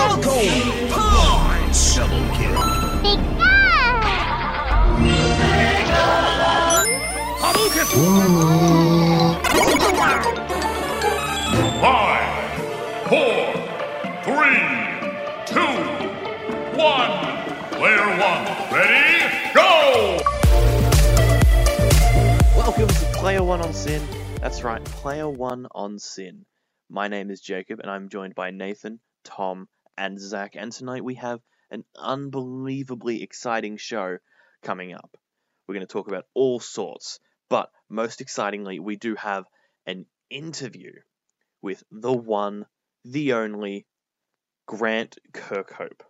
Falcon! Double kill. Five, four, three, two, one. Player one, ready, go! Welcome to Player One on SYN. That's right, Player One on SYN. My name is Jacob, and I'm joined by Nathan, Tom, and Zach. And tonight we have an unbelievably exciting show coming up. We're going to talk about all sorts, but most excitingly, we do have an interview with the one, the only Grant Kirkhope.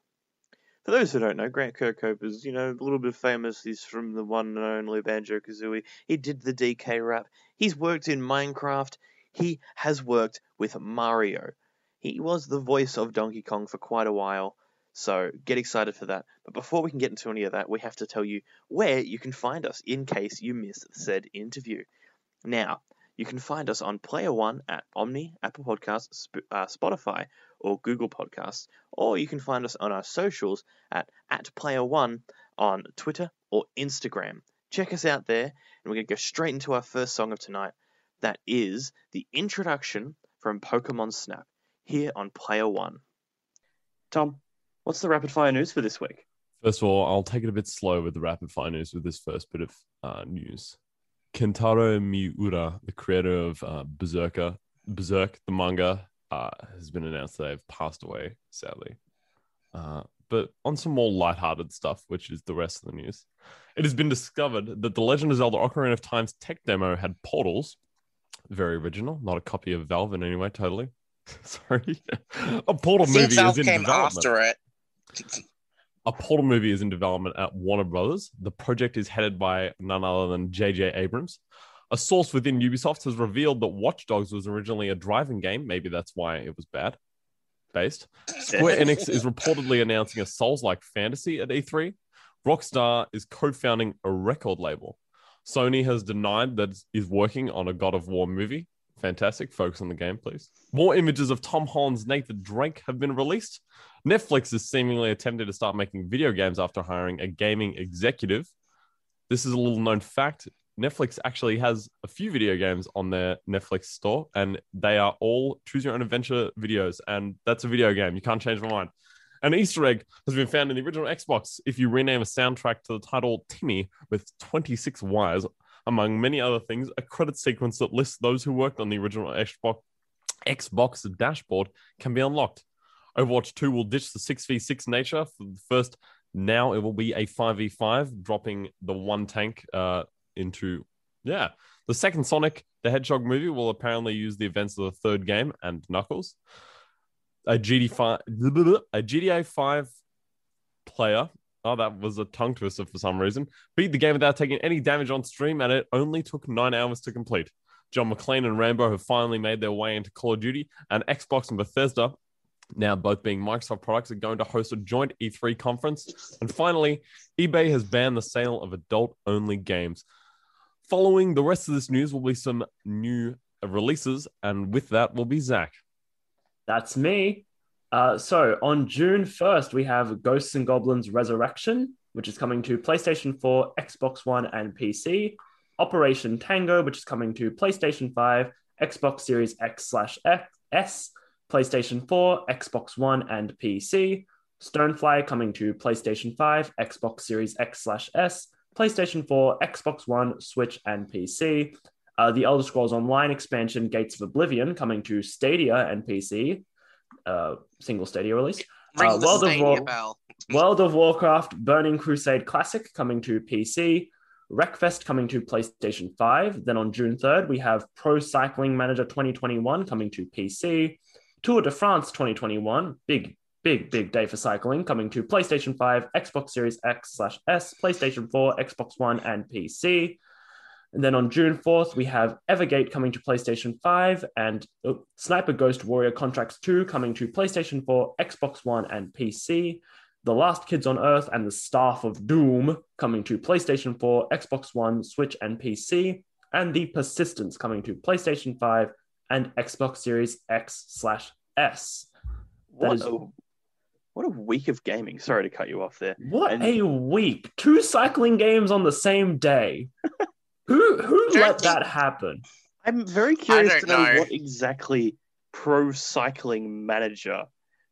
For those who don't know, Grant Kirkhope is, you know, a little bit famous. He's from the one and only Banjo Kazooie. He did the DK rap. He's worked in Minecraft. He has worked with Mario. He was the voice of Donkey Kong for quite a while. So get excited for that. But before we can get into any of that, we have to tell you where you can find us in case you missed said interview. Now, you can find us on Player One at Omny, Apple Podcasts, Sp- uh, Spotify, or Google Podcasts, or you can find us on our socials at, at Player One on Twitter or Instagram. Check us out there, and we're going to go straight into our first song of tonight. That is the introduction from Pokemon Snap here on Player One. Tom, what's the rapid fire news for this week? First of all, I'll take it a bit slow with the rapid fire news with this first bit of uh, news. Kentaro Miura, the creator of uh, Berserker, Berserk, the manga, uh, has been announced that they've passed away, sadly. Uh, but on some more lighthearted stuff, which is the rest of the news, it has been discovered that the Legend of Zelda Ocarina of Time's tech demo had portals. Very original, not a copy of Valve in any way, totally. Sorry. a portal think movie is in came development after it. a Portal movie is in development at Warner Brothers. The project is headed by none other than J.J. Abrams. A source within Ubisoft has revealed that Watch Dogs was originally a driving game. Maybe that's why it was bad. Based. Square Enix is reportedly announcing a Souls like fantasy at E3. Rockstar is co founding a record label. Sony has denied that it is working on a God of War movie. Fantastic. Focus on the game, please. More images of Tom Holland's Nathan Drake have been released. Netflix is seemingly attempting to start making video games after hiring a gaming executive. This is a little known fact. Netflix actually has a few video games on their Netflix store, and they are all choose your own adventure videos. And that's a video game. You can't change my mind. An Easter egg has been found in the original Xbox if you rename a soundtrack to the title Timmy with 26 wires, among many other things, a credit sequence that lists those who worked on the original Xbox, dashboard can be unlocked. Overwatch 2 will ditch the 6v6 nature for the first. Now it will be a 5v5, dropping the one tank uh, into. Yeah. The second Sonic the Hedgehog movie will apparently use the events of the third game and Knuckles. A GD5, a GTA 5 player. Oh, that was a tongue twister for some reason. Beat the game without taking any damage on stream, and it only took nine hours to complete. John McClane and Rambo have finally made their way into Call of Duty, and Xbox and Bethesda now both being Microsoft products, are going to host a joint E3 conference. And finally, eBay has banned the sale of adult only games. Following the rest of this news will be some new releases, and with that will be Zach. That's me. Uh, so on June 1st, we have Ghosts and Goblins Resurrection, which is coming to PlayStation 4, Xbox One, and PC. Operation Tango, which is coming to PlayStation 5, Xbox Series X slash S, PlayStation 4, Xbox One, and PC. Stonefly coming to PlayStation 5, Xbox Series X slash S, PlayStation 4, Xbox One, Switch, and PC. Uh, the Elder Scrolls Online expansion Gates of Oblivion coming to Stadia and PC. Uh, single Stadia release. Uh, World of War- World of Warcraft Burning Crusade Classic coming to PC. Wreckfest coming to PlayStation 5. Then on June 3rd, we have Pro Cycling Manager 2021 coming to PC. Tour de France 2021, big, big, big day for cycling, coming to PlayStation 5, Xbox Series X slash S, PlayStation 4, Xbox One, and PC. And then on June 4th, we have Evergate coming to PlayStation 5 and oh, Sniper Ghost Warrior Contracts 2 coming to PlayStation 4, Xbox One, and PC. The Last Kids on Earth and the Staff of Doom coming to PlayStation 4, Xbox One, Switch, and PC. And The Persistence coming to PlayStation 5 and Xbox Series X slash S. What is- a, what a week of gaming. Sorry to cut you off there. What And- a week! Two cycling games on the same day. who who let think- that happen? I'm very curious to know, know. what exactly Pro Cycling Manager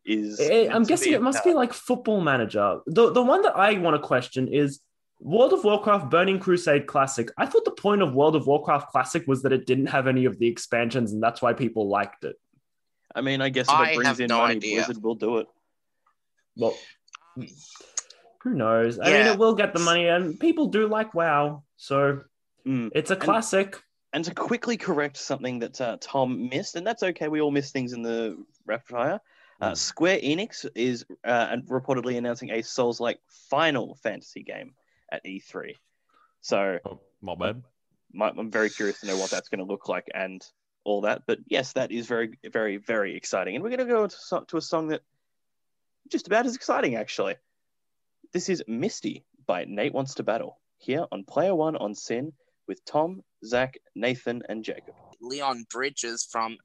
is. Eh, meant I'm guessing it must be like Football Manager. The the one that I want to question is World of Warcraft Burning Crusade Classic. I thought the point of World of Warcraft Classic was that it didn't have any of the expansions, and that's why people liked it. I mean, I guess if I it brings in no money, idea. Blizzard will do it. Well, who knows? I mean, it will get the money, and people do like WoW, so Mm. it's a classic. And to quickly correct something that uh, Tom missed, and that's okay, we all miss things in the rapid fire. Uh, Mm. Square Enix is uh, and reportedly announcing a Souls-like Final Fantasy game at E3. So Oh, not bad. my, I'm very curious to know what that's going to look like and all that. But yes, that is very, very, very exciting. And we're going to go to, to a song that just about as exciting, actually. This is Misty by Nate Wants to Battle here on Player One on SYN with Tom, Zach, Nathan, and Jacob. Leon Bridges from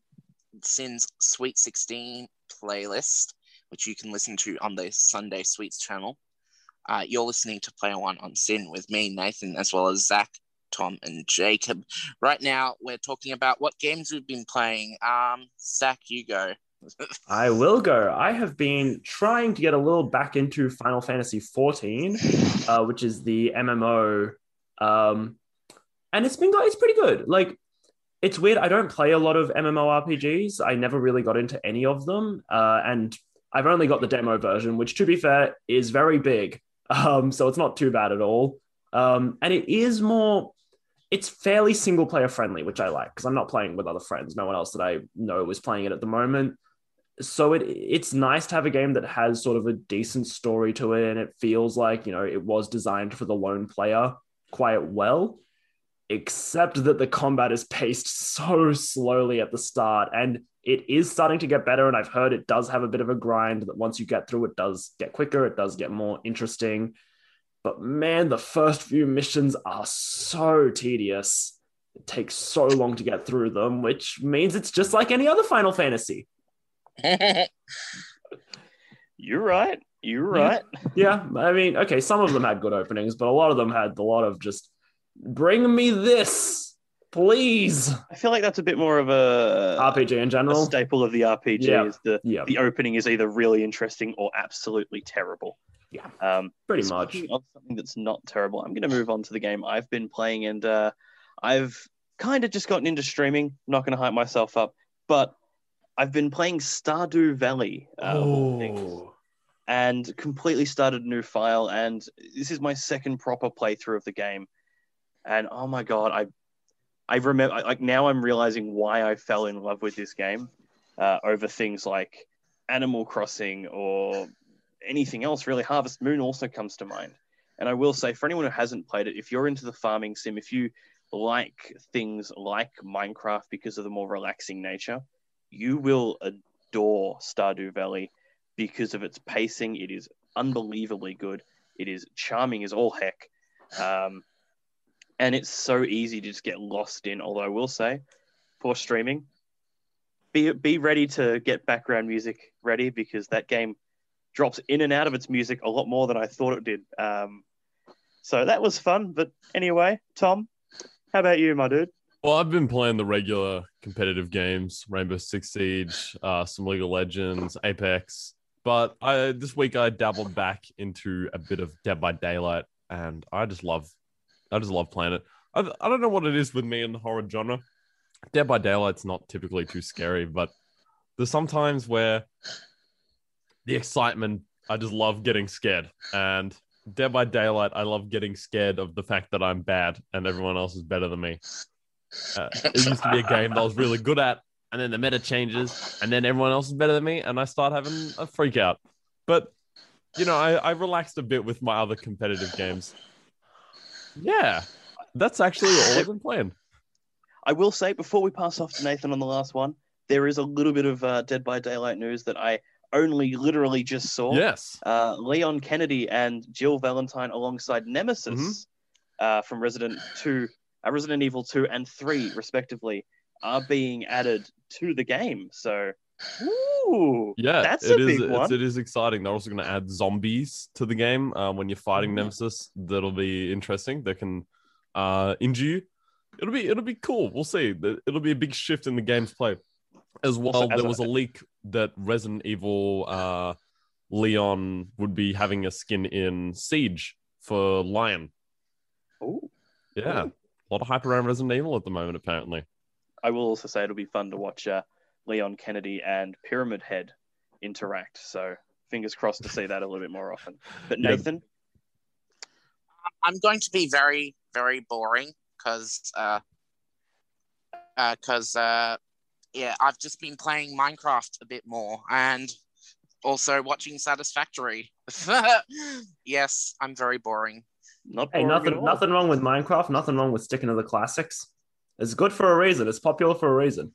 SYN's Sweet 16 playlist, which you can listen to on the Sunday Sweets channel. Uh, you're listening to Player One on SYN with me, Nathan, as well as Zach, Tom, and Jacob. Right now, we're talking about what games we've been playing. Um, Zach, you go. I will go. I have been trying to get a little back into Final Fantasy XIV, uh, which is the MMO, um, and it's been it's pretty good. Like, it's weird. I don't play a lot of MMORPGs. I never really got into any of them, uh, and I've only got the demo version, which, to be fair, is very big. Um, so it's not too bad at all. Um, and it is more. It's fairly single player friendly, which I like because I'm not playing with other friends. No one else that I know is playing it at the moment so it it's nice to have a game that has sort of a decent story to it and it feels like you know it was designed for the lone player quite well except that the combat is paced so slowly at the start and it is starting to get better and i've heard it does have a bit of a grind that once you get through it does get quicker it does get more interesting but man the first few missions are so tedious it takes so long to get through them which means it's just like any other final fantasy You're right. You're right. Yeah, I mean, okay, some of them had good openings, but a lot of them had a lot of just bring me this, please. I feel like that's a bit more of a, RPG in a general. staple of the RPG. Yeah. Is the Yeah, the opening is either really interesting or absolutely terrible. Yeah. Um, pretty much. Something that's not terrible, I'm going to move on to the game I've been playing, and uh, I've kind of just gotten into streaming. not going to hype myself up, but I've been playing Stardew Valley, uh, of all things, and completely started a new file. And this is my second proper playthrough of the game, and oh my god, I I remember like now I'm realizing why I fell in love with this game uh, over things like Animal Crossing or anything else really. Harvest Moon also comes to mind. And I will say, for anyone who hasn't played it, if you're into the farming sim, if you like things like Minecraft because of the more relaxing nature, you will adore Stardew Valley because of its pacing. It is unbelievably good. It is charming as all heck. Um, and it's so easy to just get lost in. Although I will say, for streaming, be be ready to get background music ready because that game drops in and out of its music a lot more than I thought it did. Um, so that was fun. But anyway, Tom, how about you, my dude? Well, I've been playing the regular competitive games, Rainbow Six Siege, uh, some League of Legends, Apex. But I, this week I dabbled back into a bit of Dead by Daylight, and I just love, I just love playing it. I, I don't know what it is with me in the horror genre. Dead by Daylight's not typically too scary, but there's sometimes where the excitement, I just love getting scared. And Dead by Daylight, I love getting scared of the fact that I'm bad and everyone else is better than me. Uh, it used to be a game that I was really good at, and then the meta changes, and then everyone else is better than me, and I start having a freak out. But you know, I, I relaxed a bit with my other competitive games. Yeah, that's actually all I've been playing. I will say before we pass off to Nathan on the last one, there is a little bit of uh, Dead by Daylight news that I only literally just saw. Yes. uh, Leon Kennedy and Jill Valentine alongside Nemesis Mm-hmm. uh, from Resident 2, uh, Resident Evil 2 and 3, respectively, are being added to the game. So Ooh, Yeah, That's it a is- big one. It is exciting. They're also going to add zombies to the game um, when you're fighting Ooh. Nemesis. That'll be interesting. They can uh, injure you. It'll be it'll be cool. We'll see. It'll be a big shift in the game's play. As well, Also, as there a- was a leak that Resident Evil uh, Leon would be having a skin in Siege for Lion. Ooh. Yeah, a lot of hype around Resident Evil at the moment, apparently. I will also say it'll be fun to watch uh, Leon Kennedy and Pyramid Head interact. So fingers crossed to see that a little bit more often. But Yeah. Nathan, I'm going to be very, very boring because, uh, because, uh, yeah, I've just been playing Minecraft a bit more and also watching Satisfactory. yes, I'm very boring. not boring at nothing, all. nothing wrong with Minecraft. Nothing wrong with sticking to the classics. It's good for a reason. It's popular for a reason.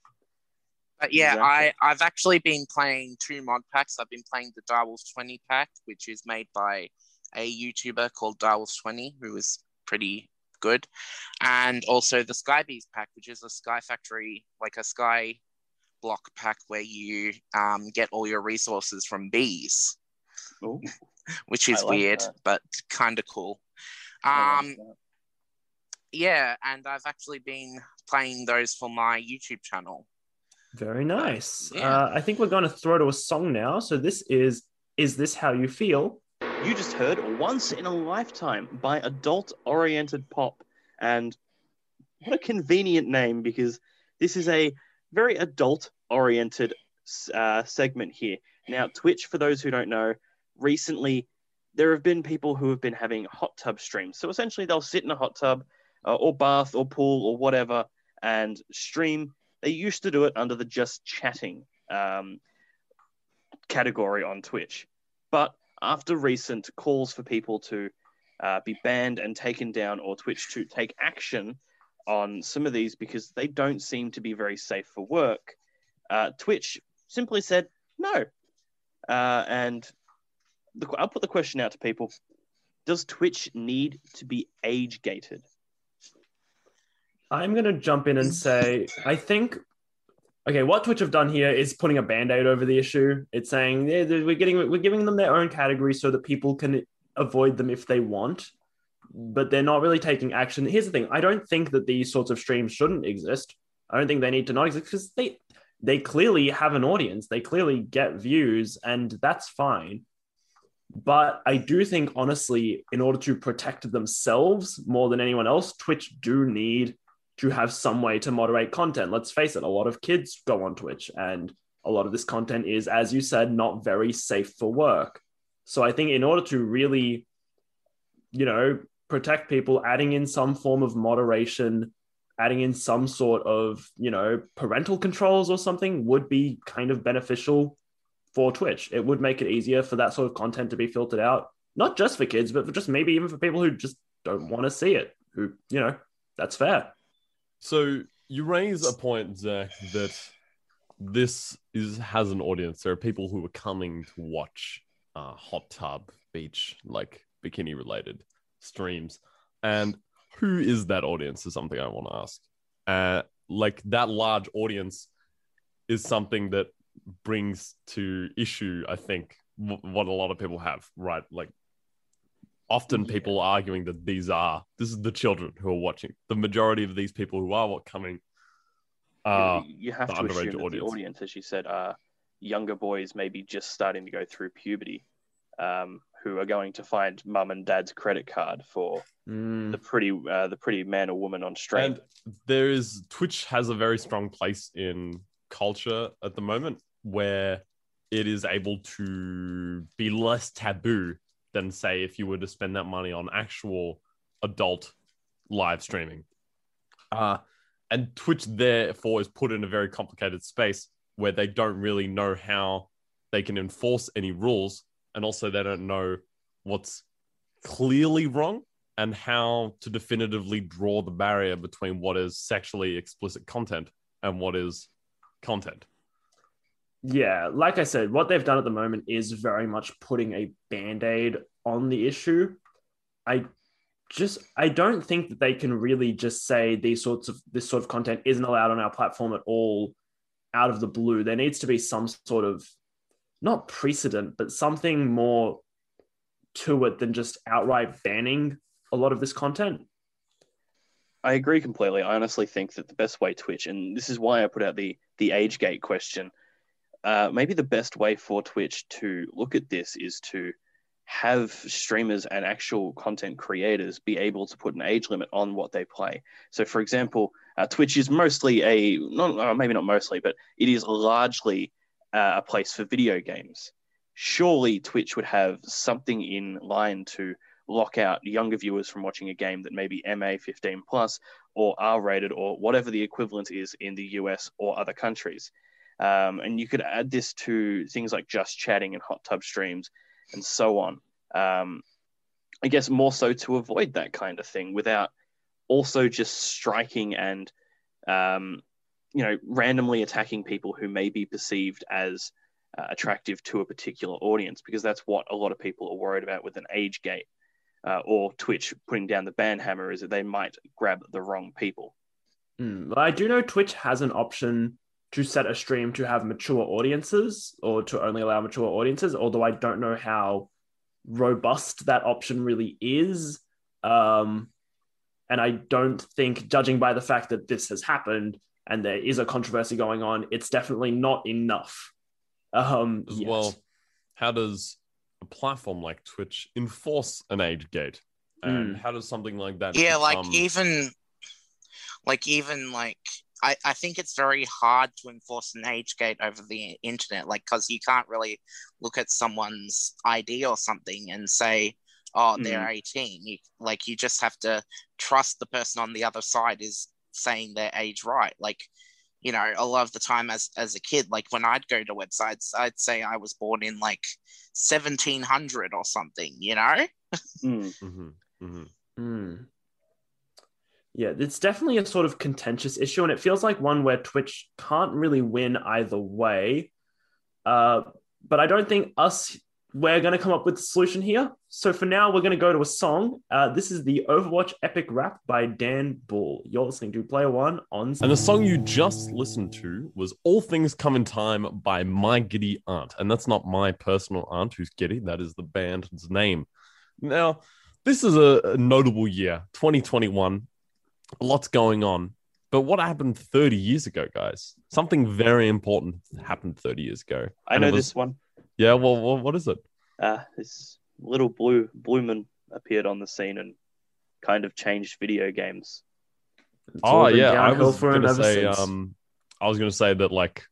But yeah, Exactly. I, I've actually been playing two mod packs. I've been playing the Direwolf 20 pack, which is made by a YouTuber called Direwolf 20, who is pretty good. And also the Skybees pack, which is a Sky Factory, like a Sky block pack where you um, get all your resources from bees, Ooh, which is like weird, that. but kind of cool. I like Um, yeah, and I've actually been playing those for my YouTube channel. Very nice. Yeah. Uh, I think we're going to throw to a song now. So this is "Is This How You Feel?" You just heard Once in a Lifetime by Adult Oriented Pop. And what a convenient name because this is a very adult oriented uh, segment here. Now, Twitch, for those who don't know, recently there have been people who have been having hot tub streams. So essentially, they'll sit in a hot tub uh, or bath or pool or whatever and stream. They used to do it under the just chatting um, category on Twitch. But after recent calls for people to uh, be banned and taken down, or Twitch to take action on some of these because they don't seem to be very safe for work, uh, Twitch simply said no. Uh, and the, I'll put the question out to people Does Twitch need to be age gated? I'm going to jump in and say I think. Okay, what Twitch have done here is putting a band-aid over the issue. It's saying yeah, we're getting we're giving them their own category so that people can avoid them if they want, but they're not really taking action. Here's the thing: I don't think that these sorts of streams shouldn't exist. I don't think they need to not exist because they they clearly have an audience. They clearly get views, and that's fine. But I do think, honestly, in order to protect themselves more than anyone else, Twitch do need to have some way to moderate content. Let's face it, a lot of kids go on Twitch, and a lot of this content is, as you said, not very safe for work. So I think in order to really, you know, protect people, adding in some form of moderation, adding in some sort of, you know, parental controls or something would be kind of beneficial for Twitch. It would make it easier for that sort of content to be filtered out, not just for kids, but for just maybe even for people who just don't want to see it, who, you know, that's fair. So you raise a point, Zach, that this is has an audience. There are people who are coming to watch uh, hot tub, beach, like bikini related streams, and who is that audience? Is something I want to ask. Uh, like that large audience is something that brings to issue, I think, w- what a lot of people have, right? Like often people arguing that these are this is the children who are watching. The majority of these people who are what coming uh you, have the to underage assume that the audience. audience, as you said, are younger boys, maybe just starting to go through puberty, um, who are going to find mum and dad's credit card for Mm. the pretty, uh, the pretty man or woman on stream. and there is Twitch has a very strong place in culture at the moment where it is able to be less taboo than say if you were to spend that money on actual adult live streaming. Uh, and Twitch therefore is put in a very complicated space where they don't really know how they can enforce any rules, and also they don't know what's clearly wrong and how to definitively draw the barrier between what is sexually explicit content and what is content. Yeah, like I said, what they've done at the moment is very much putting a band aid on the issue. I just I don't think that they can really just say these sorts of this sort of content isn't allowed on our platform at all out of the blue. There needs to be some sort of not precedent, but something more to it than just outright banning a lot of this content. I agree completely. I honestly think that the best way Twitch, and this is why I put out the the age gate question, uh, maybe the best way for Twitch to look at this is to have streamers and actual content creators be able to put an age limit on what they play. So, for example, uh, Twitch is mostly a not uh, maybe not mostly, but it is largely uh, a place for video games. Surely, Twitch would have something in line to lock out younger viewers from watching a game that may be MA 15 plus or R rated or whatever the equivalent is in the US or other countries. Um, and you could add this to things like just chatting and hot tub streams and so on. Um, I guess more so to avoid that kind of thing without also just striking and, um, you know, randomly attacking people who may be perceived as uh, attractive to a particular audience, because that's what a lot of people are worried about with an age gate uh, or Twitch putting down the ban hammer is that they might grab the wrong people. Mm, I do know Twitch has an option to set a stream to have mature audiences or to only allow mature audiences, although I don't know how robust that option really is. Um, and I don't think, judging by the fact that this has happened and there is a controversy going on, it's definitely not enough. Um, As yet. well, how does a platform like Twitch enforce an age gate? And Mm. how does something like that? yeah like even like even like I, I think it's very hard to enforce an age gate over the internet like because you can't really look at someone's id or something and say oh they're 18 you like you just have to trust the person on the other side is saying their age right like you know a lot of the time as as a kid like when i'd go to websites i'd say i was born in like 1700 or something you know Mm. Mhm, mhm. Mm. Yeah, it's definitely a sort of contentious issue, and it feels like one where Twitch can't really win either way. Uh, but I don't think us we're going to come up with a solution here. So for now, we're going to go to a song. Uh, this is the Overwatch Epic Rap by Dan Bull. You're listening to Player One on. And the song you just listened to was All Things Come in Time by My Giddy Aunt. And that's not my personal aunt who's giddy, that is the band's name. Now, this is a, a notable year, 2021. A lot's going on. But what happened 30 years ago, guys? Something very important happened 30 years ago. I know was- this one. Yeah, well, well, what is it? Uh, this little blue Blumen appeared on the scene and kind of changed video games. It's Oh yeah, I was gonna say, um, I was gonna say that like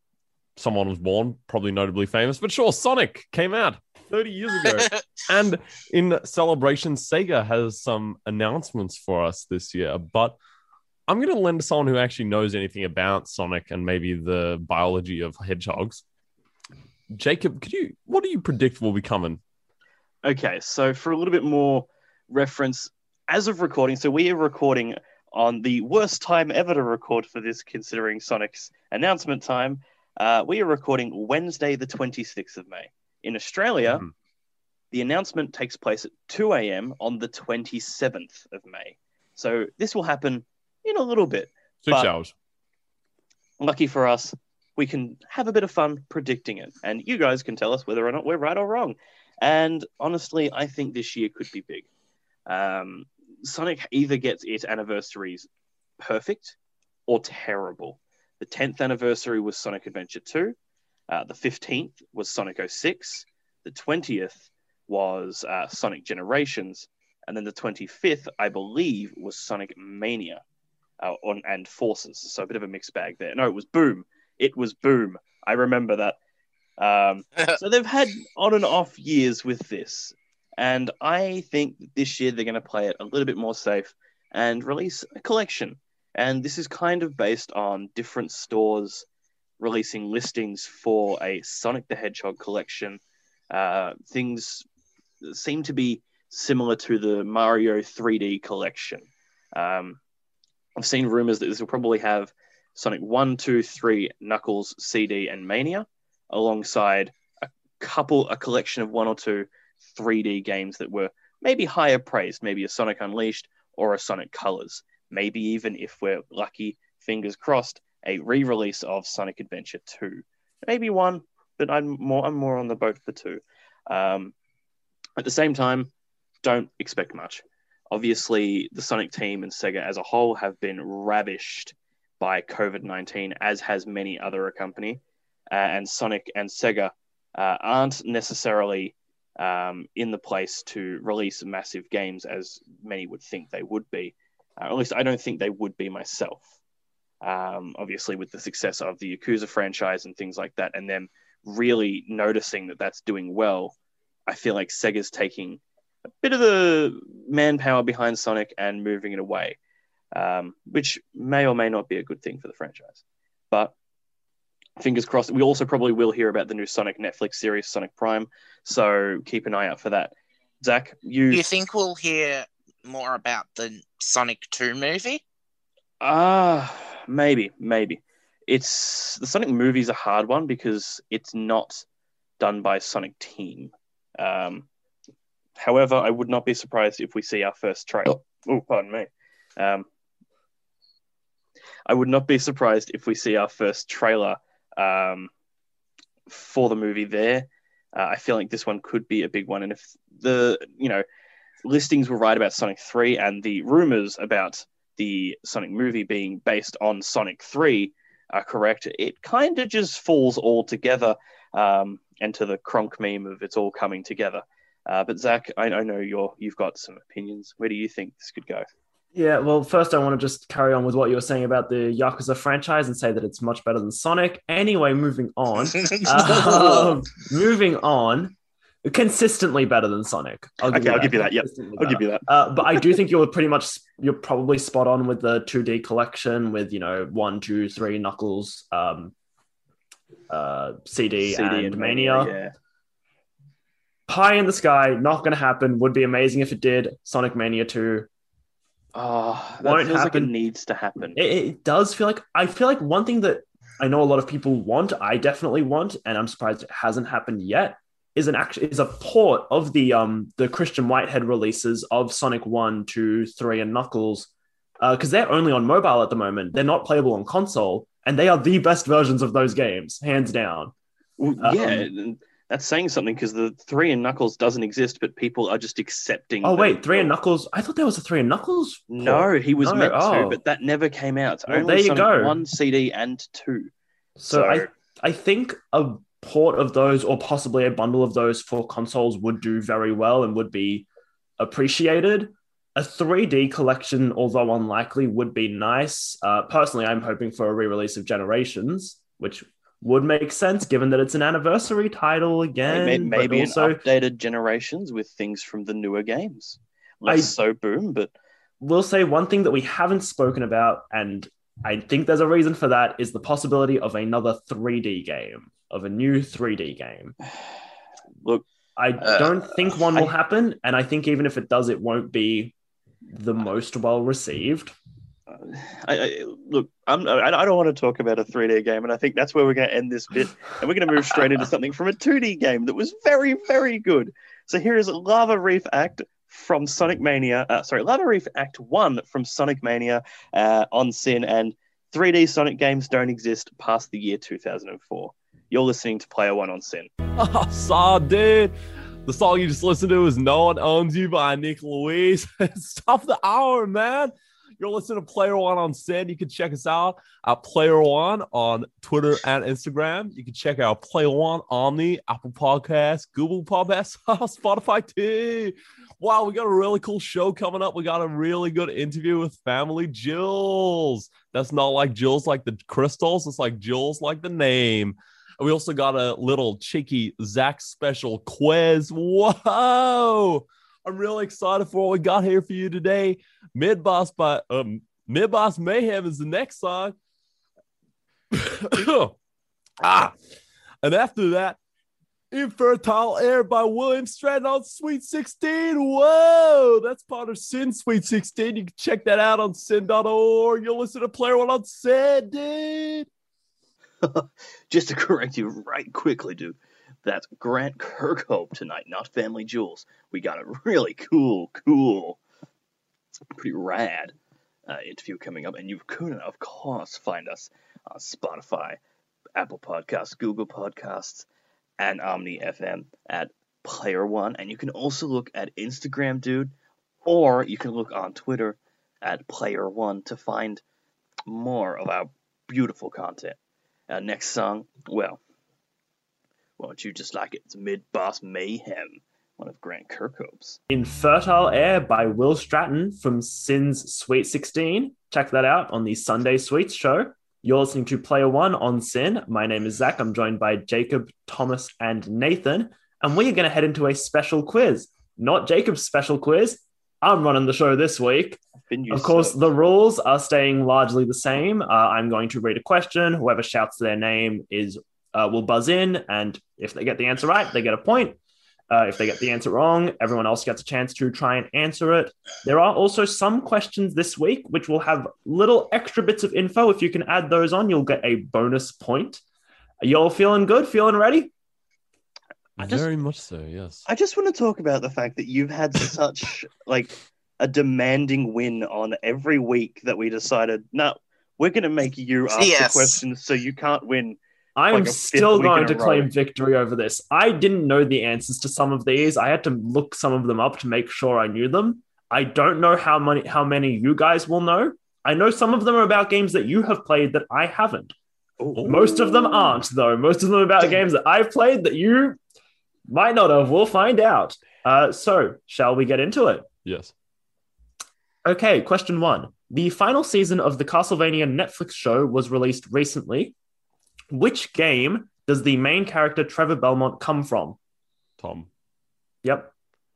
someone was born, probably notably famous, but sure, Sonic came out 30 years ago, and in celebration, Sega has some announcements for us this year. But I'm gonna lend to someone who actually knows anything about Sonic and maybe the biology of hedgehogs. Jacob, could you? What do you predict will be coming? Okay, so for a little bit more reference, as of recording, so we are recording on the worst time ever to record for this, considering Sonic's announcement time. Uh, we are recording Wednesday, the 26th of May. In Australia, Mhm. the announcement takes place at 2 a.m. on the 27th of May. So this will happen in a little bit. Six hours. Lucky for us, we can have a bit of fun predicting it, and you guys can tell us whether or not we're right or wrong. And honestly, I think this year could be big. Um, Sonic either gets its anniversaries perfect or terrible. The 10th anniversary was Sonic Adventure 2. Uh, the 15th was Sonic 06. The 20th was uh, Sonic Generations. And then the 25th, I believe, was Sonic Mania uh, on, and Forces. So a bit of a mixed bag there. No, it was Boom. It was Boom. I remember that. Um, so they've had on and off years with this. And I think this year they're going to play it a little bit more safe and release a collection. And this is kind of based on different stores releasing listings for a Sonic the Hedgehog collection. Uh, things seem to be similar to the Mario 3D collection. Um, I've seen rumors that this will probably have Sonic 1, 2, 3, Knuckles, CD, and Mania, alongside a couple, a collection of one or two 3D games that were maybe higher praised, maybe a Sonic Unleashed or a Sonic Colors. Maybe even if we're lucky, fingers crossed, a re-release of Sonic Adventure 2. Maybe one, but I'm more I'm more on the boat for two. Um, at the same time, don't expect much. Obviously, the Sonic team and Sega as a whole have been ravished by COVID 19, as has many other company. Uh, and Sonic and Sega uh, aren't necessarily um, in the place to release massive games as many would think they would be. Uh, at least I don't think they would be myself. Um, obviously, with the success of the Yakuza franchise and things like that, and them really noticing that that's doing well, I feel like Sega's taking a bit of the manpower behind Sonic and moving it away, um, which may or may not be a good thing for the franchise. But fingers crossed. We also probably will hear about the new Sonic Netflix series, Sonic Prime. So keep an eye out for that. Zach, you. You think we'll hear more about the Sonic 2 movie? Ah, maybe, maybe. It's the Sonic movie is a hard one because it's not done by Sonic Team. Um, however, I would not be surprised if we see our first trailer. Oh, pardon me. Um, I would not be surprised if we see our first trailer um, for the movie there. Uh, I feel like this one could be a big one, and if the you know listings were right about Sonic Three and the rumors about the Sonic movie being based on Sonic Three are correct, it kind of just falls all together um, into the Kronk meme of it's all coming together. Uh, but Zach, I, I know you're you've got some opinions. Where do you think this could go? Yeah, well, first I want to just carry on with what you were saying about the Yakuza franchise and say that it's much better than Sonic. Anyway, moving on. um, moving on. Consistently better than Sonic. I'll okay, I'll give you that. Yep, I'll give you that. Uh, but I do think you're pretty much you're probably spot on with the 2D collection with you know one, two, three Knuckles, um, uh, CD, CD and, and Mania. Mania yeah. Pie in the sky, not going to happen. Would be amazing if it did. Sonic Mania 2, Oh, that won't feels happen. like it needs to happen. It, it, does feel like I feel like one thing that I know a lot of people want, I definitely want, and I'm surprised it hasn't happened yet, is an action is a port of the um the Christian Whitehead releases of Sonic One, Two, Three, and Knuckles, because uh, they're only on mobile at the moment. They're not playable on console, and they are the best versions of those games, hands down. Well, yeah, um, that's saying something because the three and Knuckles doesn't exist, but people are just accepting. Oh wait, three and Knuckles. I thought there was a three and Knuckles. No, he was no, meant oh. to, but that never came out. Well, Only there you go. One CD and two. So, so I I think a port of those, or possibly a bundle of those for consoles, would do very well and would be appreciated. A 3D collection, although unlikely, would be nice. Uh, personally, I'm hoping for a re-release of Generations, which would make sense given that it's an anniversary title again. Maybe, maybe also, updated generations with things from the newer games. Less I, so boom, but we'll say one thing that we haven't spoken about, and I think there's a reason for that, is the possibility of another 3D game, of a new 3D game. Look, I uh, don't think one will I, happen, and I think even if it does, it won't be the most well received. I, I, look, I'm, I don't want to talk about a 3D game, and I think that's where we're going to end this bit, and we're going to move straight into something from a 2D game that was very, very good. So here is Lava Reef Act from Sonic Mania. Uh, sorry, Lava Reef Act One from Sonic Mania uh, on SYN, and 3D Sonic games don't exist past the year 2004. You're listening to Player One on SYN. Oh, saw, dude. The song you just listened to is No One Owns You by Nick Louise. it's top the hour, man. You're listening to Player One on SYN. You can check us out at Player One on Twitter and Instagram. You can check out Player One on the Apple Podcast, Google Podcast, Spotify too. Wow, we got a really cool show coming up. We got a really good interview with Family Jewels. That's not like Jewels like the crystals, it's like Jewels like the name. We also got a little cheeky Zach special quiz. Whoa! I'm really excited for what we got here for you today. Mid Boss by um, Mid Boss Mayhem is the next song. ah, and after that, Infertile Air by William Stratton on Sweet 16. Whoa, that's part of SYN Sweet 16. You can check that out on syn.org. You'll listen to Player One on SYN, dude. Just to correct you right quickly, dude. That's Grant Kirkhope tonight, not Family Jewels. We got a really cool, cool, pretty rad uh, interview coming up, and you can, of course, find us on Spotify, Apple Podcasts, Google Podcasts, and Omny FM at Player One. And you can also look at Instagram, dude, or you can look on Twitter at Player One to find more of our beautiful content. Our next song, well, won't you just like it? It's Mid Boss Mayhem, one of Grant Kirkhope's. In Fertile Air by Will Stratton from SYN's Sweet 16. Check that out on the Sunday Sweets show. You're listening to Player One on SYN. My name is Zach. I'm joined by Jacob, Thomas, and Nathan. And we are going to head into a special quiz. Not Jacob's special quiz. I'm running the show this week. Of course, the rules are staying largely the same. Uh, I'm going to read a question. Whoever shouts their name is uh, will buzz in, and if they get the answer right, they get a point. Uh, if they get the answer wrong, everyone else gets a chance to try and answer it. There are also some questions this week which will have little extra bits of info. If you can add those on, you'll get a bonus point. Are you all feeling good? Feeling ready? I just- Very much so, yes. I just want to talk about the fact that you've had such like a demanding win on every week that we decided, no, we're going to make you ask Yes. the questions so you can't win. I'm Like still going to claim victory over this. I didn't know the answers to some of these. I had to look some of them up to make sure I knew them. I don't know how many how many you guys will know. I know some of them are about games that you have played that I haven't. Most of them aren't, though. Most of them are about games that I've played that you might not have. We'll find out. Uh, so, shall we get into it? Yes. Okay, question one. The final season of the Castlevania Netflix show was released recently. Which game does the main character Trevor Belmont come from? Tom. Yep.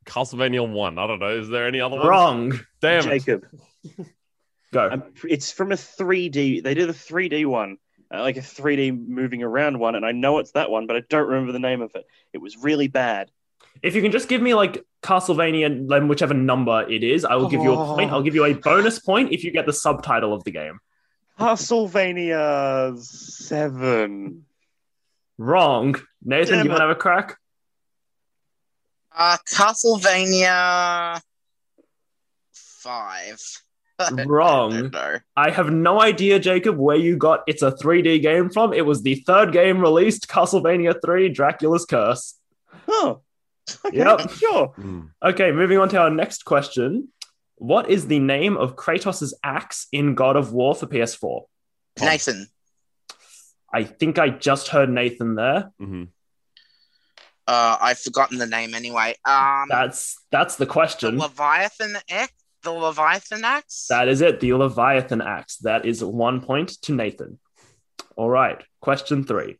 Castlevania 1. I don't know. Is there any other one? Wrong. Damn. Jacob, Go. I'm, it's from a 3D. They did a 3D one, uh, like a 3D moving around one, and I know it's that one, but I don't remember the name of it. It was really bad. If you can just give me like Castlevania, like whichever number it is, I will give you a point. Oh. I'll give you a bonus point if you get the subtitle of the game. Castlevania 7. Wrong. Nathan, Damn you want to have a crack? Uh, Castlevania five. Wrong. don't. I have no idea, Jacob, where you got it's a 3D game from. It was the third game released, Castlevania 3 Dracula's Curse. Oh. Okay, Yep. sure. Hmm. Okay, moving on to our next question. What is the name of Kratos' axe in God of War for PS4? Nathan. I think I just heard Nathan there. hmm Uh, I've forgotten the name anyway. Um, That's that's the the question. Leviathan axe. The Leviathan axe. That is it, the Leviathan axe. That is one point to Nathan. All right, question three.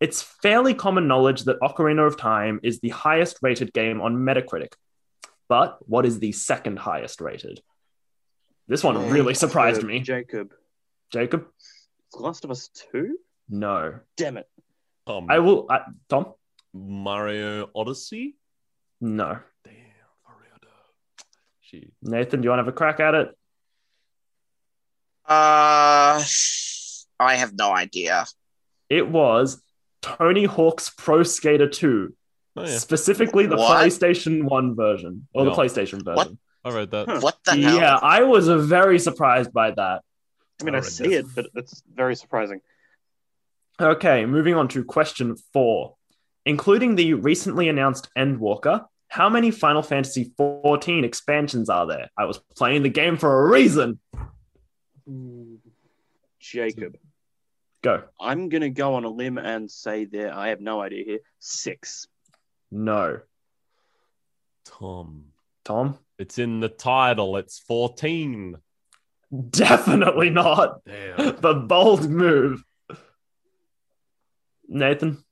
It's fairly common knowledge that Ocarina of Time is the highest rated game on Metacritic. But what is the second highest rated? This one really surprised Uh, me. Jacob. Jacob? Is Last of Us 2? No. Damn it. Tom. I will. I, Tom? Mario Odyssey? No. Damn. Mario. She. Nathan, do you want to have a crack at it? Uh, I have no idea. It was Tony Hawk's Pro Skater 2, Oh, yeah. specifically the What? PlayStation 1 version or the PlayStation version. I read that. Huh. What the hell? Yeah, I was very surprised by that. I mean, I I, see that. it, but it's very surprising. Okay, moving on to question four. Including the recently announced Endwalker, how many Final Fantasy XIV expansions are there? I was playing the game for a reason. Hmm. Jacob. Go. I'm going to go on a limb and say there, I have no idea here, six. No. Tom. Tom? It's in the title. It's 14. Definitely not. Damn. The bold move. Nathan?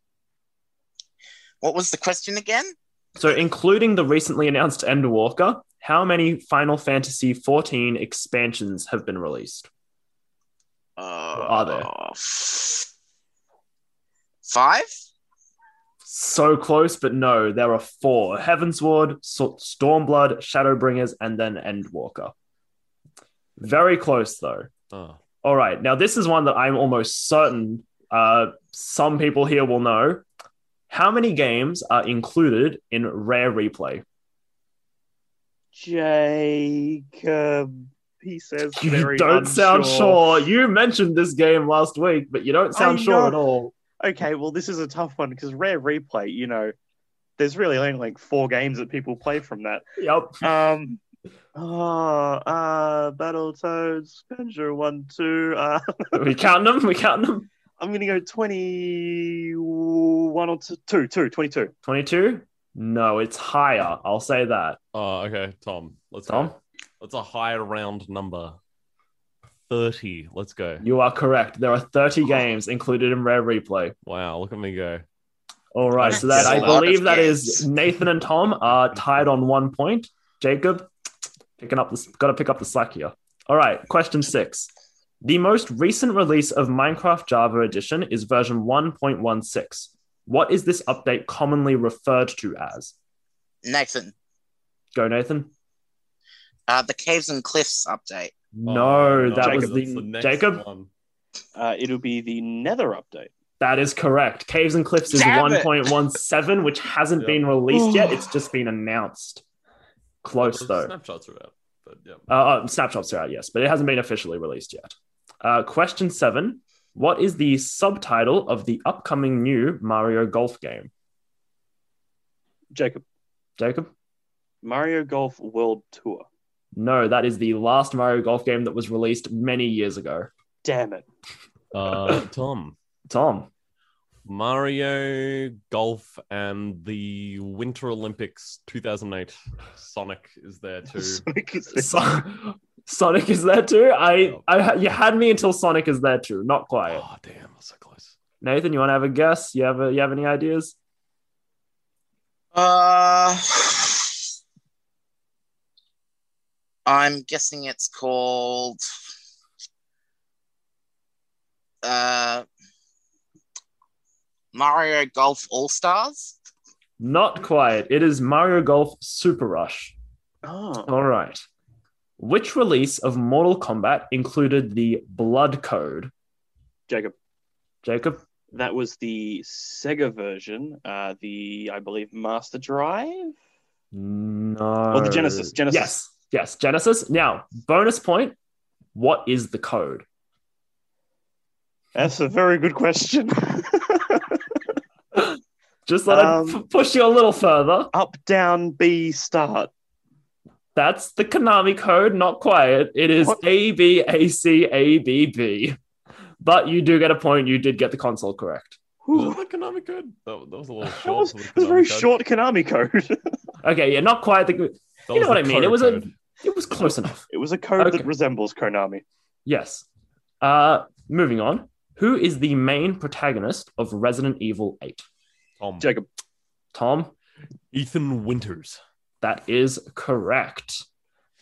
What was the question again? So, including the recently announced Endwalker, how many Final Fantasy XIV expansions have been released? Uh, are there? Five? So close, but no, there are four Heavensward, so- Stormblood, Shadowbringers, and then Endwalker. Very close, though. Oh. All right, now this is one that I'm almost certain uh, some people here will know. How many games are included in Rare Replay? Jacob. he says. You don't sound sure. You mentioned this game last week, but you don't sound sure at all. Okay, well, this is a tough one because rare replay. You know, there's really only like four games that people play from that. Yep. Um. Oh, uh, Battletoads, Banjo One Two. Uh, we counting them? We counting them? I'm gonna go twenty-one or two, two, two, 22. 22? No, it's higher. I'll say that. Oh, okay, Tom. Let's Tom, go. Let's a higher round number. 30. Let's go. you are correct. There are 30 games included in Rare Replay. Wow, look at me go. All right, so that That's I a lot of believe that is. Nathan and Tom are tied on one point. Jacob, picking up this, got to pick up the slack here. All right, question six. The most recent release of Minecraft Java Edition is version 1.16. What is this update commonly referred to as? Nathan, Go, Nathan. Uh, the Caves and Cliffs update. No, Oh, that Jacob. was that's the, next Jacob. one. Uh, it'll be the Nether update. That is correct. Caves and Cliffs is Damn 1.17, which hasn't Yeah. been released yet. It's just been announced. Close The though. Snapshots are out. But yeah. Uh, uh, snapshots are out, yes, but it hasn't been officially released yet. Uh, question seven What is the subtitle of the upcoming new Mario Golf game? Jacob, Jacob? Mario Golf World Tour. No, that is the last Mario Golf game that was released many years ago. Damn it. Uh, Tom. Tom, Mario Golf and the Winter Olympics 2008. Sonic is there too. Sonic is there. So- Sonic is there too. I, I, you had me until Sonic is there too. Not quite. Oh damn, that's so close. Nathan, you want to have a guess? You have a, you have any ideas? Uh, I'm guessing it's called. Uh, Mario Golf All Stars. Not quite. It is Mario Golf Super Rush. Oh, All right. Which release of Mortal Kombat included the Blood Code? Jacob. Jacob? That was the Sega version. Uh, the I believe Master Drive. No. Oh, the Genesis, Genesis. Yes. Yes. Genesis. Now, bonus point. What is the code? That's a very good question. Just let Um, I p- push you a little further. Up, down, B, start. That's the Konami code, not quite. It is What? A B A C A B B. But you do get a point. You did get the console correct. Whew. Was it the Konami code? That, that was a little That short. was, that was a very code. short Konami code. Okay, yeah, not quite the. That you know what the I mean. code It was a- code. It was close enough. it was a code Okay. that resembles Konami. Yes. Uh, moving on. Who is the main protagonist of Resident Evil 8? Tom. Jacob. Tom, Ethan Winters. that is correct.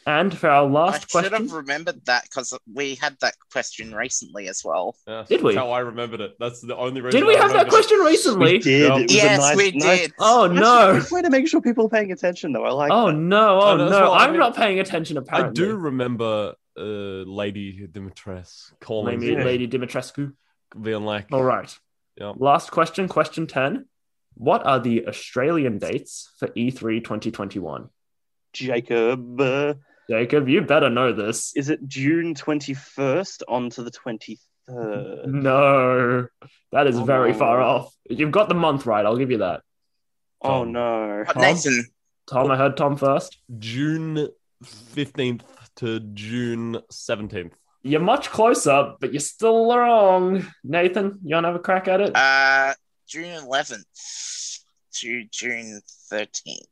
And for our last question. I should have remembered that because we had that question recently as well. Yeah, Did we? How I remembered it. That's the only reason. did we I have that remembered it. question recently? We did. Yep. It was a Yes, nice, we nice- did. Oh no! nice way to make sure people are paying attention, though. I like. Oh that. no! Oh Oh, no, no! that's what I I'm mean. not paying attention. Apparently, I do remember uh, Lady Dimitrescu calling Lady, me, Lady Dimitrescu. being like, All right. Yeah. Last question. Question ten. What are the Australian dates for E E3 2021? Jacob. Uh, Jacob, you better know this. is it June twenty first onto the twenty third? No, that is Oh, very far off. You've got the month right. I'll give you that. Oh no. Tom? Nathan, Tom, I heard Tom first. June 15th to June 17th. You're much closer, but you're still wrong. Nathan, you want to have a crack at it? uh, June 11th to June 13th.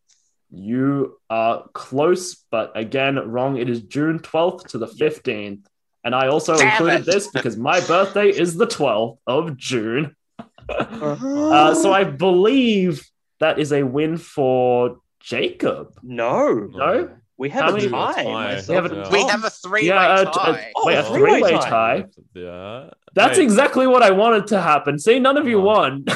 You are close, but again, wrong. It is June 12th to the 15th. And I also Damn included it. this because my birthday is the 12th of June. Uh-huh. Uh, so I believe that is a win for Jacob. no, No? we have How a many- tie. Tie. We have a- and Yeah. We have a three-way Yeah, uh, t- uh, tie. wait, a Oh, three-way three-way tie. tie. Yeah. That's Hey, exactly what I wanted to happen. See, none of you Oh. won.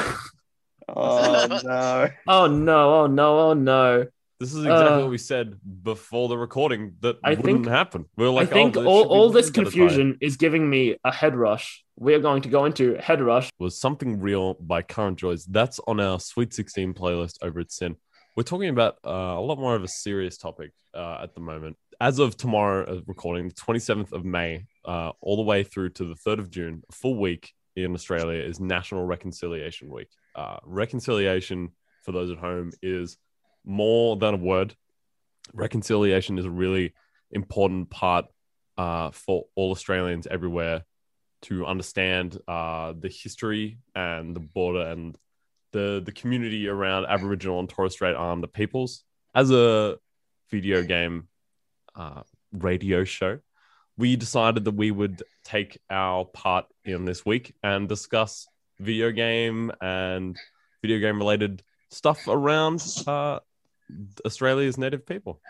Oh no. oh no! Oh no! Oh no! This is exactly Uh, what we said before the recording that I wouldn't think- happen. We were like, I think oh, all, all this should get a tie. confusion is giving me a head rush. We are going to go into head rush. was something real by Current Joys. That's on our Sweet 16 playlist over at SYN. We're talking about uh, a lot more of a serious topic uh, at the moment. as of tomorrow, uh, recording the 27th of May, uh, all the way through to the 3rd of June, a full week in Australia is National Reconciliation Week. Uh, reconciliation, for those at home, is more than a word. Reconciliation is a really important part uh, for all Australians everywhere to understand uh, the history and the border and the the community around Aboriginal and Torres Strait Islander peoples. As a video game uh, radio show, we decided that we would take our part in this week and discuss video game and video game related stuff around uh, Australia's native people.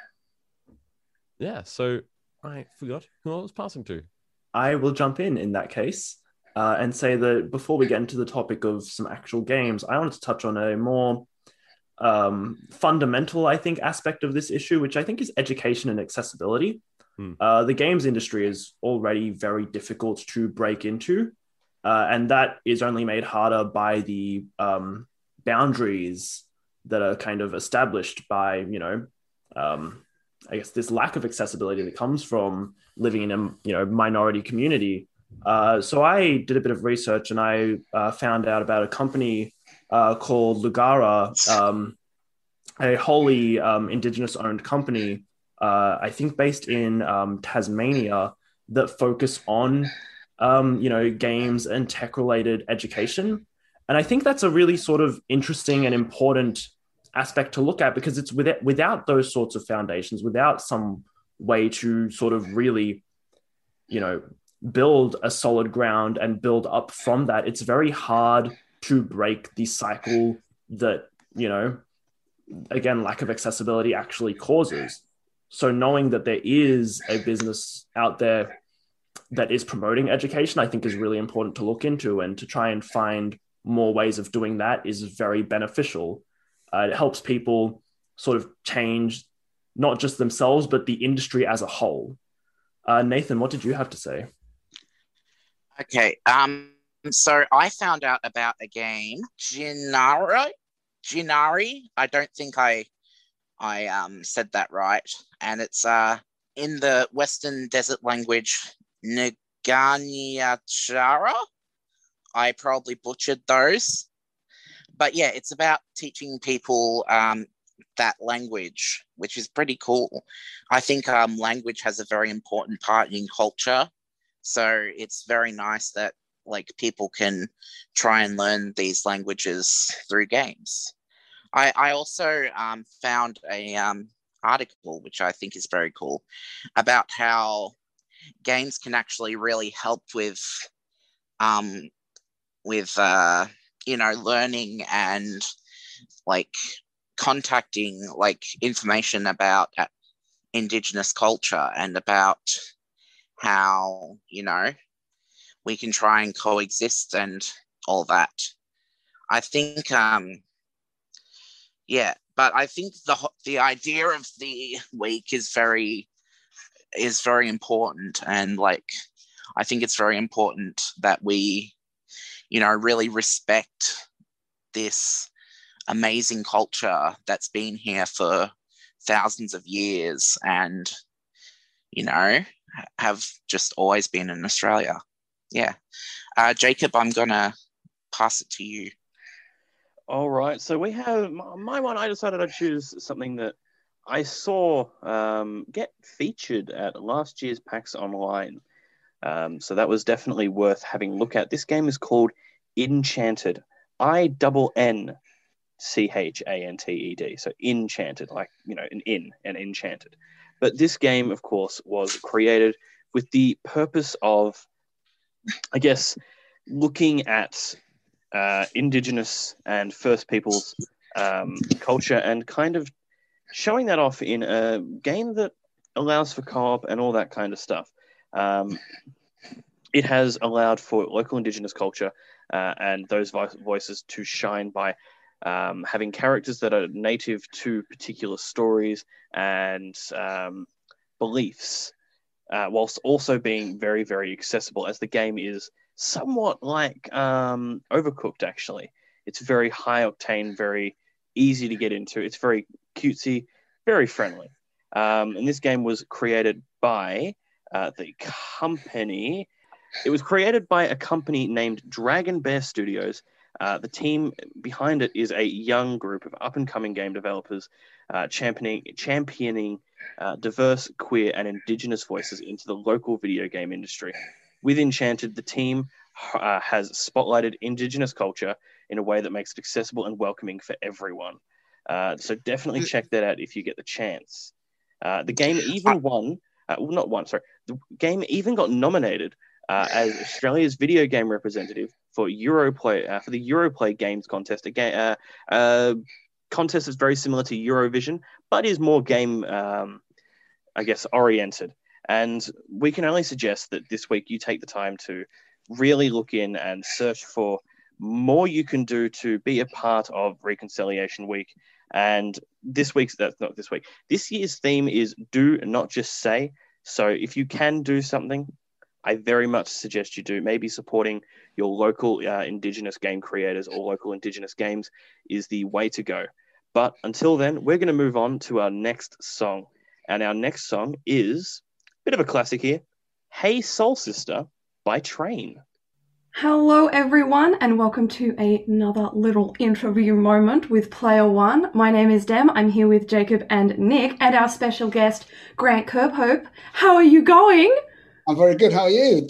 Yeah, so I forgot who I was passing to. I will jump in in that case uh, and say that before we get into the topic of some actual games, I wanted to touch on a more um, fundamental, I think, aspect of this issue, which I think is education and accessibility. Hmm. Uh, the games industry is already very difficult to break into, uh, and that is only made harder by the um, boundaries that are kind of established by, you know, um, I guess this lack of accessibility that comes from living in a you know minority community. Uh, so I did a bit of research and I uh, found out about a company uh, called Lugara, um, a wholly um, indigenous owned company, uh, I think based in um, Tasmania, that focus on um, you know games and tech related education. And I think that's a really sort of interesting and important aspect to look at because it's without without those sorts of foundations, without some way to sort of really, you know, build a solid ground and build up from that, it's very hard to break the cycle that, you know, again, lack of accessibility actually causes. So knowing that there is a business out there that is promoting education, I think is really important to look into and to try and find more ways of doing that is very beneficial uh, it helps people sort of change not just themselves, but the industry as a whole. Uh, Nathan, what did you have to say? Okay. Um. So I found out about a game, Ginari. Ginari. I don't think I, I um said that right, and it's uh in the Western Desert language, Nganyachara. I probably butchered those but yeah, it's about teaching people um, that language, which is pretty cool. I think um, language has a very important part in culture. So it's very nice that like people can try and learn these languages through games. I, I also um, found a um, article which I think is very cool about how games can actually really help with um, with uh, you know, learning and like contacting like information about indigenous culture and about how, you know, we can try and coexist and all that. I think, um, yeah, but I think the the idea of the week is very is very important, and like I think it's very important that we you know, really respect this amazing culture that's been here for thousands of years and, you know, have just always been in Australia. Yeah. Uh, Jacob, I'm going to pass it to you. All right. So we have my one. I decided I'd choose something that I saw um, get featured at last year's PAX Online. Um, so that was definitely worth having a look at. This game is called Enchanted. I double N C H A N T E D. So enchanted, like, you know, an in and enchanted. But this game, of course, was created with the purpose of, I guess, looking at uh, Indigenous and First Peoples um, culture and kind of showing that off in a game that allows for co op and all that kind of stuff. Um, it has allowed for local Indigenous culture and those vo- voices to shine by um, having characters that are native to particular stories and um, beliefs, uh, whilst also being very, very accessible, as the game is somewhat like um, Overcooked, actually. It's very high octane, very easy to get into. It's very cutesy, very friendly. Um, and this game was created by uh, the company. It was created by a company named Dragon Bear Studios. Uh, the team behind it is a young group of up and coming game developers uh, championing, championing uh, diverse, queer, and indigenous voices into the local video game industry. With Enchanted, the team uh, has spotlighted indigenous culture in a way that makes it accessible and welcoming for everyone. Uh, so definitely check that out if you get the chance. Uh, the game even won, uh, well, not one, sorry, the game even got nominated uh, as Australia's video game representative for Europlay uh, for the Europlay Games contest. Again, uh, contest is very similar to Eurovision, but is more game, um, I guess, oriented. And we can only suggest that this week you take the time to really look in and search for more you can do to be a part of Reconciliation Week. And this week's that's not this week. This year's theme is do not just say. So if you can do something, I very much suggest you do. Maybe supporting your local uh, Indigenous game creators or local Indigenous games is the way to go. But until then, we're going to move on to our next song. And our next song is a bit of a classic here Hey Soul Sister by Train. Hello, everyone, and welcome to another little interview moment with Player One. My name is Dem. I'm here with Jacob and Nick, and our special guest, Grant Kirkhope. How are you going? I'm very good. How are you?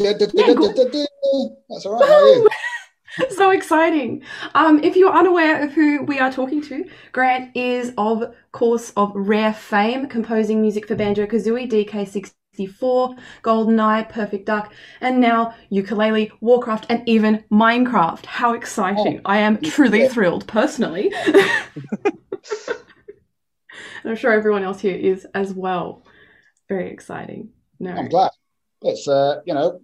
That's all right. How are you? so exciting. Um, if you're unaware of who we are talking to, Grant is, of course, of rare fame, composing music for Banjo Kazooie, DK64, GoldenEye, Perfect Dark, and now Yooka-Laylee, Warcraft, and even Minecraft. How exciting! Oh, I am truly yeah. thrilled personally. and I'm sure everyone else here is as well. Very exciting. No. I'm glad. It's uh, you know,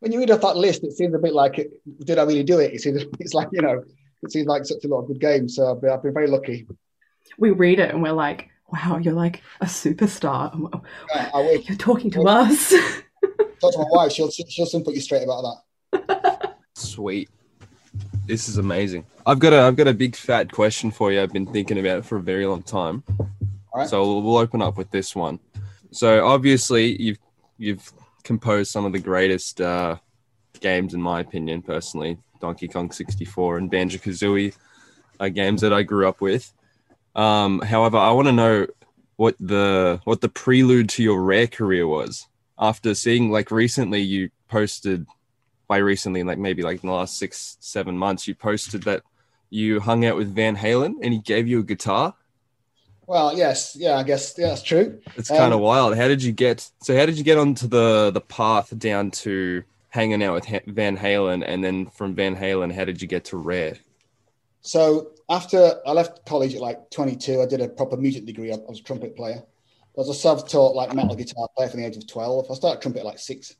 when you read off that list, it seems a bit like, did I really do it? It seems, it's like you know, it seems like such a lot of good games. So I've been, I've been very lucky. We read it and we're like, wow, you're like a superstar. And we're- Uh, I wish. You're talking to us. Talk to my wife. She'll she'll soon put you straight about that. Sweet. This is amazing. I've got a I've got a big fat question for you. I've been thinking about it for a very long time. All right. So we'll, we'll open up with this one. So obviously you've you've composed some of the greatest uh, games in my opinion, personally. Donkey Kong 64 and Banjo Kazooie are games that I grew up with. Um, however, I want to know what the what the prelude to your rare career was. After seeing like recently you posted by recently, like maybe like in the last six, seven months, you posted that you hung out with Van Halen and he gave you a guitar. Well, yes, yeah, I guess yeah, that's true. It's Um, kind of wild. How did you get? So how did you get onto the the path down to hanging out with Van Halen, and then from Van Halen, how did you get to Rare? So after I left college at like 22, I did a proper music degree. I was a trumpet player. I was a self-taught like metal guitar player from the age of 12. I started trumpet at like six.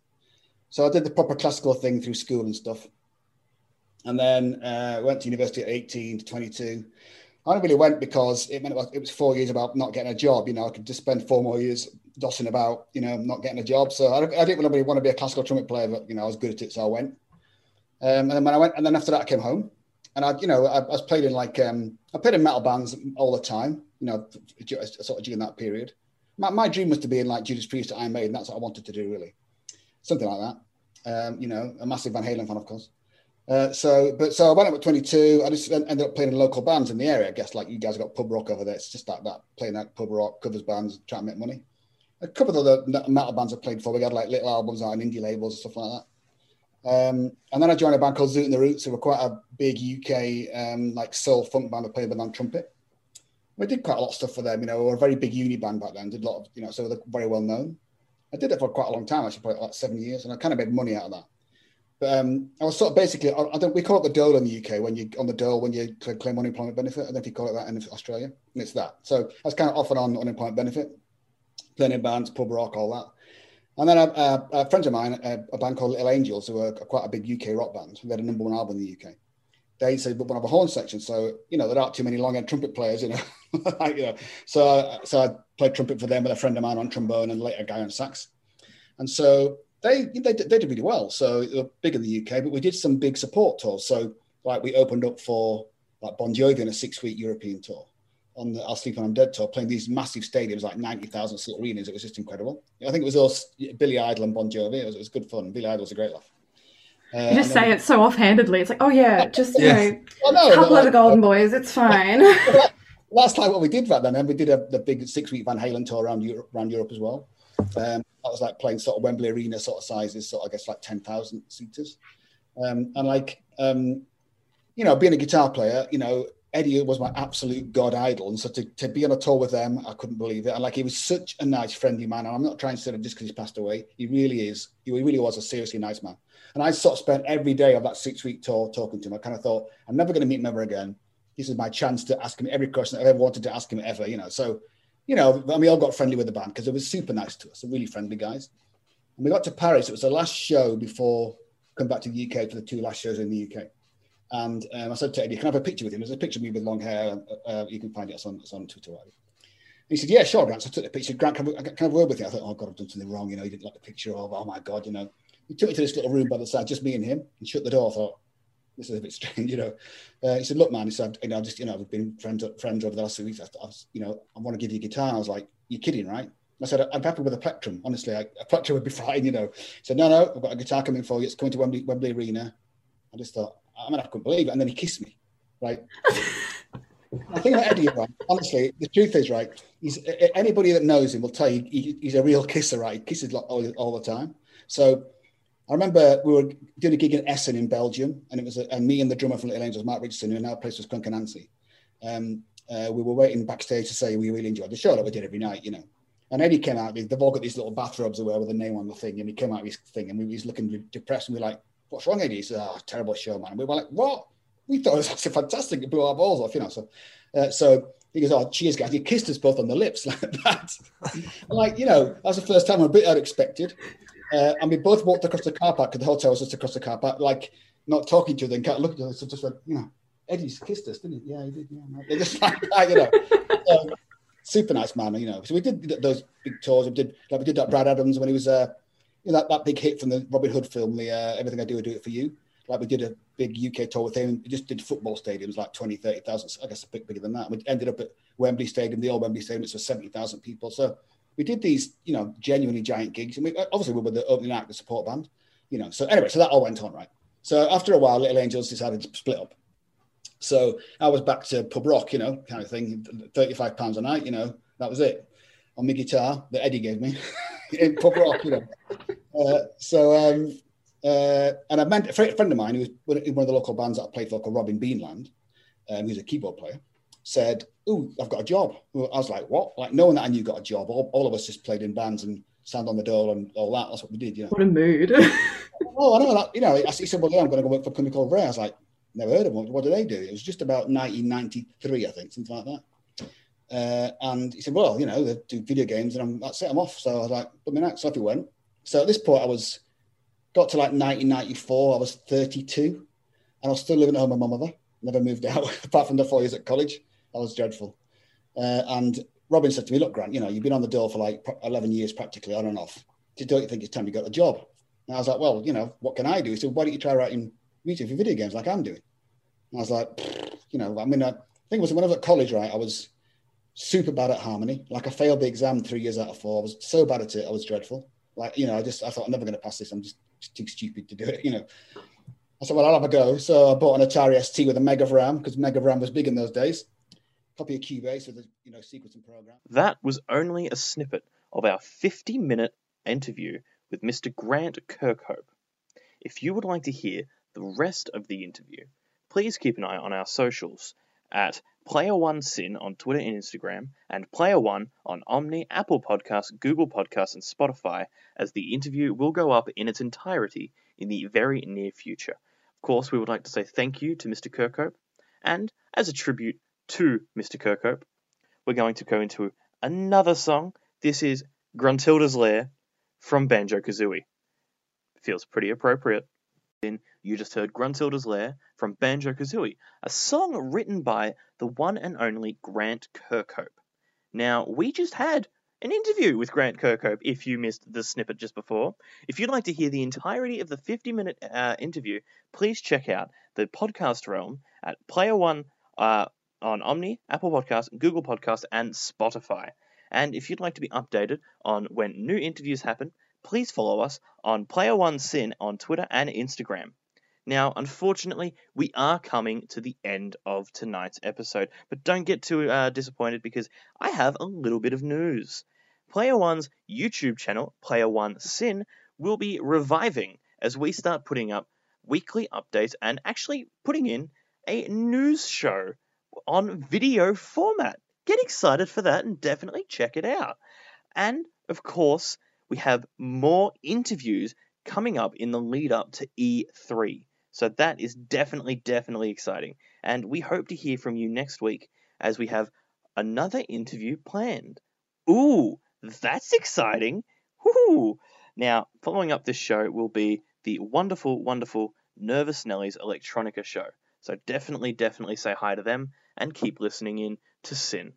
So I did the proper classical thing through school and stuff. And then uh, went to university at 18 to 22. I really went because it meant it was, four years about not getting a job. You know, I could just spend four more years dossing about, you know, not getting a job. So I, I didn't really want to be a classical trumpet player, but, you know, I was good at it. So I went. Um, and then when I went, and then after that, I came home and I, you know, I, I was played in like um, I played in metal bands all the time. You know, sort of during that period. My, my dream was to be in like Judas Priest Iron Maiden. That's what I wanted to do, really, something like that. Um, you know, a massive Van Halen fan, of course. Uh, so, but so I went up at 22. I just ended up playing in local bands in the area. I guess like you guys got pub rock over there. It's just like that, playing that pub rock covers bands, trying to make money. A couple of other metal bands I played for, we had like little albums on indie labels and stuff like that. Um, and then I joined a band called Zoot and the Roots, who were quite a big UK um, like soul funk band. I played with on trumpet. We did quite a lot of stuff for them. You know, we were a very big uni band back then. Did a lot of, you know, so they're very well known. I did it for quite a long time, actually, probably like seven years, and I kind of made money out of that. Um, I was sort of basically, I, I don't, we call it the dole in the UK when you're on the dole when you claim unemployment benefit. I don't know if you call it that in Australia, and it's that. So I was kind of off and on unemployment benefit, playing in bands, pub rock, all that. And then a, a, a friend of mine, a, a band called Little Angels, who are quite a big UK rock band, they had a number one album in the UK. They said, "But we have a horn section, so you know there aren't too many long-end trumpet players, you know." like, you know. So, so I played trumpet for them with a friend of mine on trombone and later a guy on sax. And so they they, did- they did really well. So they were big in the UK, but we did some big support tours. So like we opened up for like Bon Jovi on a six-week European tour. on the I'll Sleep When I'm Dead tour, playing these massive stadiums like 90,000 seat arenas. It was just incredible. I think it was us, Billy Idol and Bon Jovi. It was, it was good fun. Billy Idol was a great laugh. Uh, You just then- say it so offhandedly. It's like, oh yeah, just you Yeah. know, a couple but of the like- Golden Boys. It's fine. that's like what we did back then. And we did a, the big six week Van Halen tour around Europe, around Europe as well. Um, that was like playing sort of Wembley Arena sort of sizes, sort of, I guess like 10,000 seaters. Um, and like, um, you know, being a guitar player, you know, Eddie was my absolute god idol. And so to, to be on a tour with them, I couldn't believe it. And like, he was such a nice, friendly man. And I'm not trying to say that just because he's passed away. He really is. He really was a seriously nice man. And I sort of spent every day of that six week tour talking to him. I kind of thought, I'm never going to meet him ever again. This is my chance to ask him every question I've ever wanted to ask him ever, you know. So, you know, and we all got friendly with the band because they were super nice to us, really friendly guys. And we got to Paris. It was the last show before come back to the UK for the two last shows in the UK. And um, I said to Eddie, "Can I have a picture with him?" There's a picture of me with long hair. Uh, uh, you can find it it's on, it's on Twitter. Whatever. He said, "Yeah, sure, Grant." So I took the picture. Grant, can I, can I have a word with you? I thought, "Oh God, I've done something wrong." You know, he didn't like the picture of. Oh my God, you know. He took me to this little room by the side, just me and him, and shut the door. I thought, "This is a bit strange," you know. Uh, he said, "Look, man," he said, "You know, just you know, we've been friends friends over the last few weeks. I, I you know, I want to give you a guitar." I was like, "You're kidding, right?" I said, I'm happy with a plectrum. Honestly, I, a plectrum would be fine, you know. He said, no, no, I've got a guitar coming for you. It's coming to Wembley, Wembley Arena. I just thought, I mean, I couldn't believe it. And then he kissed me, right? I think about Eddie, right? Honestly, the truth is, right? He's anybody that knows him will tell you he, he's a real kisser, right? He kisses all, all the time. So I remember we were doing a gig in Essen in Belgium, and it was a, and me and the drummer from Little Angels, Mark Richardson, who now plays with Skunk Anansie. Um, uh, we were waiting backstage to say we really enjoyed the show that we did every night, you know. And Eddie came out. They've all got these little bathrobes away with a name on the thing, and he came out with his thing, and we was looking depressed, and we were like, "What's wrong, Eddie?" He said, "Oh, terrible show, man." And we were like, "What?" We thought it was actually fantastic. It blew our balls off, you know. So, uh, so he goes, "Oh, cheers, guys." He kissed us both on the lips like that. like, you know, that was the first time. A bit unexpected. Uh, and we both walked across the car park because the hotel was just across the car park, like not talking to them, kind of looking at us, so just went, you know, Eddie's kissed us, didn't he? Yeah, he did. Yeah. They're just like that, you know. Super nice man, you know. So we did those big tours. We did like we did that Bryan Adams when he was uh, you know, that, that big hit from the Robin Hood film, the uh, Everything I Do, I Do It For You. Like we did a big UK tour with him. We just did football stadiums, like 20, 30,000, I guess a bit bigger than that. We ended up at Wembley Stadium, the old Wembley Stadium, it's for 70,000 people. So we did these, you know, genuinely giant gigs. And we obviously we were the opening act, the support band, you know. So anyway, so that all went on, right? So after a while, Little Angels decided to split up. So I was back to pub rock, you know, kind of thing, 35 pounds a night, you know, that was it on my guitar that Eddie gave me in pub rock, you know. Uh, so, um, uh, and I met a friend of mine who was in one of the local bands that I played for called Robin Beanland, um, a keyboard player, said, Oh, I've got a job. Well, I was like, What? Like, knowing that I knew got a job, all, all of us just played in bands and sound on the door and all that. That's what we did, you know. What a mood. oh, I know that. You know, he said, Well, yeah, I'm going to go work for a company called Rare. I was like, Never heard of them. What do they do? It was just about 1993, I think, something like that. Uh, and he said, Well, you know, they do video games and I'm, that's it, I'm off. So I was like, Put me next. So off he went. So at this point, I was got to like 1994. I was 32 and I was still living at home with my mother. Never moved out apart from the four years at college. That was dreadful. Uh, and Robin said to me, Look, Grant, you know, you've been on the door for like 11 years practically on and off. Don't you think it's time you got a job? And I was like, Well, you know, what can I do? He said, Why don't you try writing music for video games like I'm doing? And I was like, You know, I mean, I think it was when I was at college, right? I was super bad at harmony. Like I failed the exam three years out of four. I was so bad at it. I was dreadful. Like, you know, I just, I thought I'm never going to pass this. I'm just, just too stupid to do it, you know. I said, well, I'll have a go. So I bought an Atari ST with a Mega RAM because Mega RAM was big in those days. Copy of Cubase with a, you know, sequencing program. That was only a snippet of our 50 minute interview with Mr. Grant Kirkhope. If you would like to hear the rest of the interview, please keep an eye on our socials at Player One SYN on Twitter and Instagram, and Player One on Omny, Apple Podcasts, Google Podcasts, and Spotify, as the interview will go up in its entirety in the very near future. Of course, we would like to say thank you to Mr. Kirkhope, and as a tribute to Mr. Kirkhope, we're going to go into another song. This is Gruntilda's Lair from Banjo Kazooie. Feels pretty appropriate. Then you just heard Gruntilda's Lair from Banjo Kazooie, a song written by the one and only Grant Kirkhope. Now, we just had an interview with Grant Kirkhope if you missed the snippet just before. If you'd like to hear the entirety of the 50 minute uh, interview, please check out the podcast realm at Player One. Uh, on Omny, Apple Podcasts, Google Podcasts, and Spotify. And if you'd like to be updated on when new interviews happen, please follow us on Player One SYN on Twitter and Instagram. Now, unfortunately, we are coming to the end of tonight's episode, but don't get too uh, disappointed because I have a little bit of news. Player One's YouTube channel, Player One SYN, will be reviving as we start putting up weekly updates and actually putting in a news show on video format. Get excited for that and definitely check it out. And of course, we have more interviews coming up in the lead up to E3. So that is definitely, definitely exciting. And we hope to hear from you next week as we have another interview planned. Ooh, that's exciting. Woohoo! Now, following up this show will be the wonderful, wonderful Nervous Nelly's Electronica show. So definitely, definitely say hi to them and keep listening in to SYN.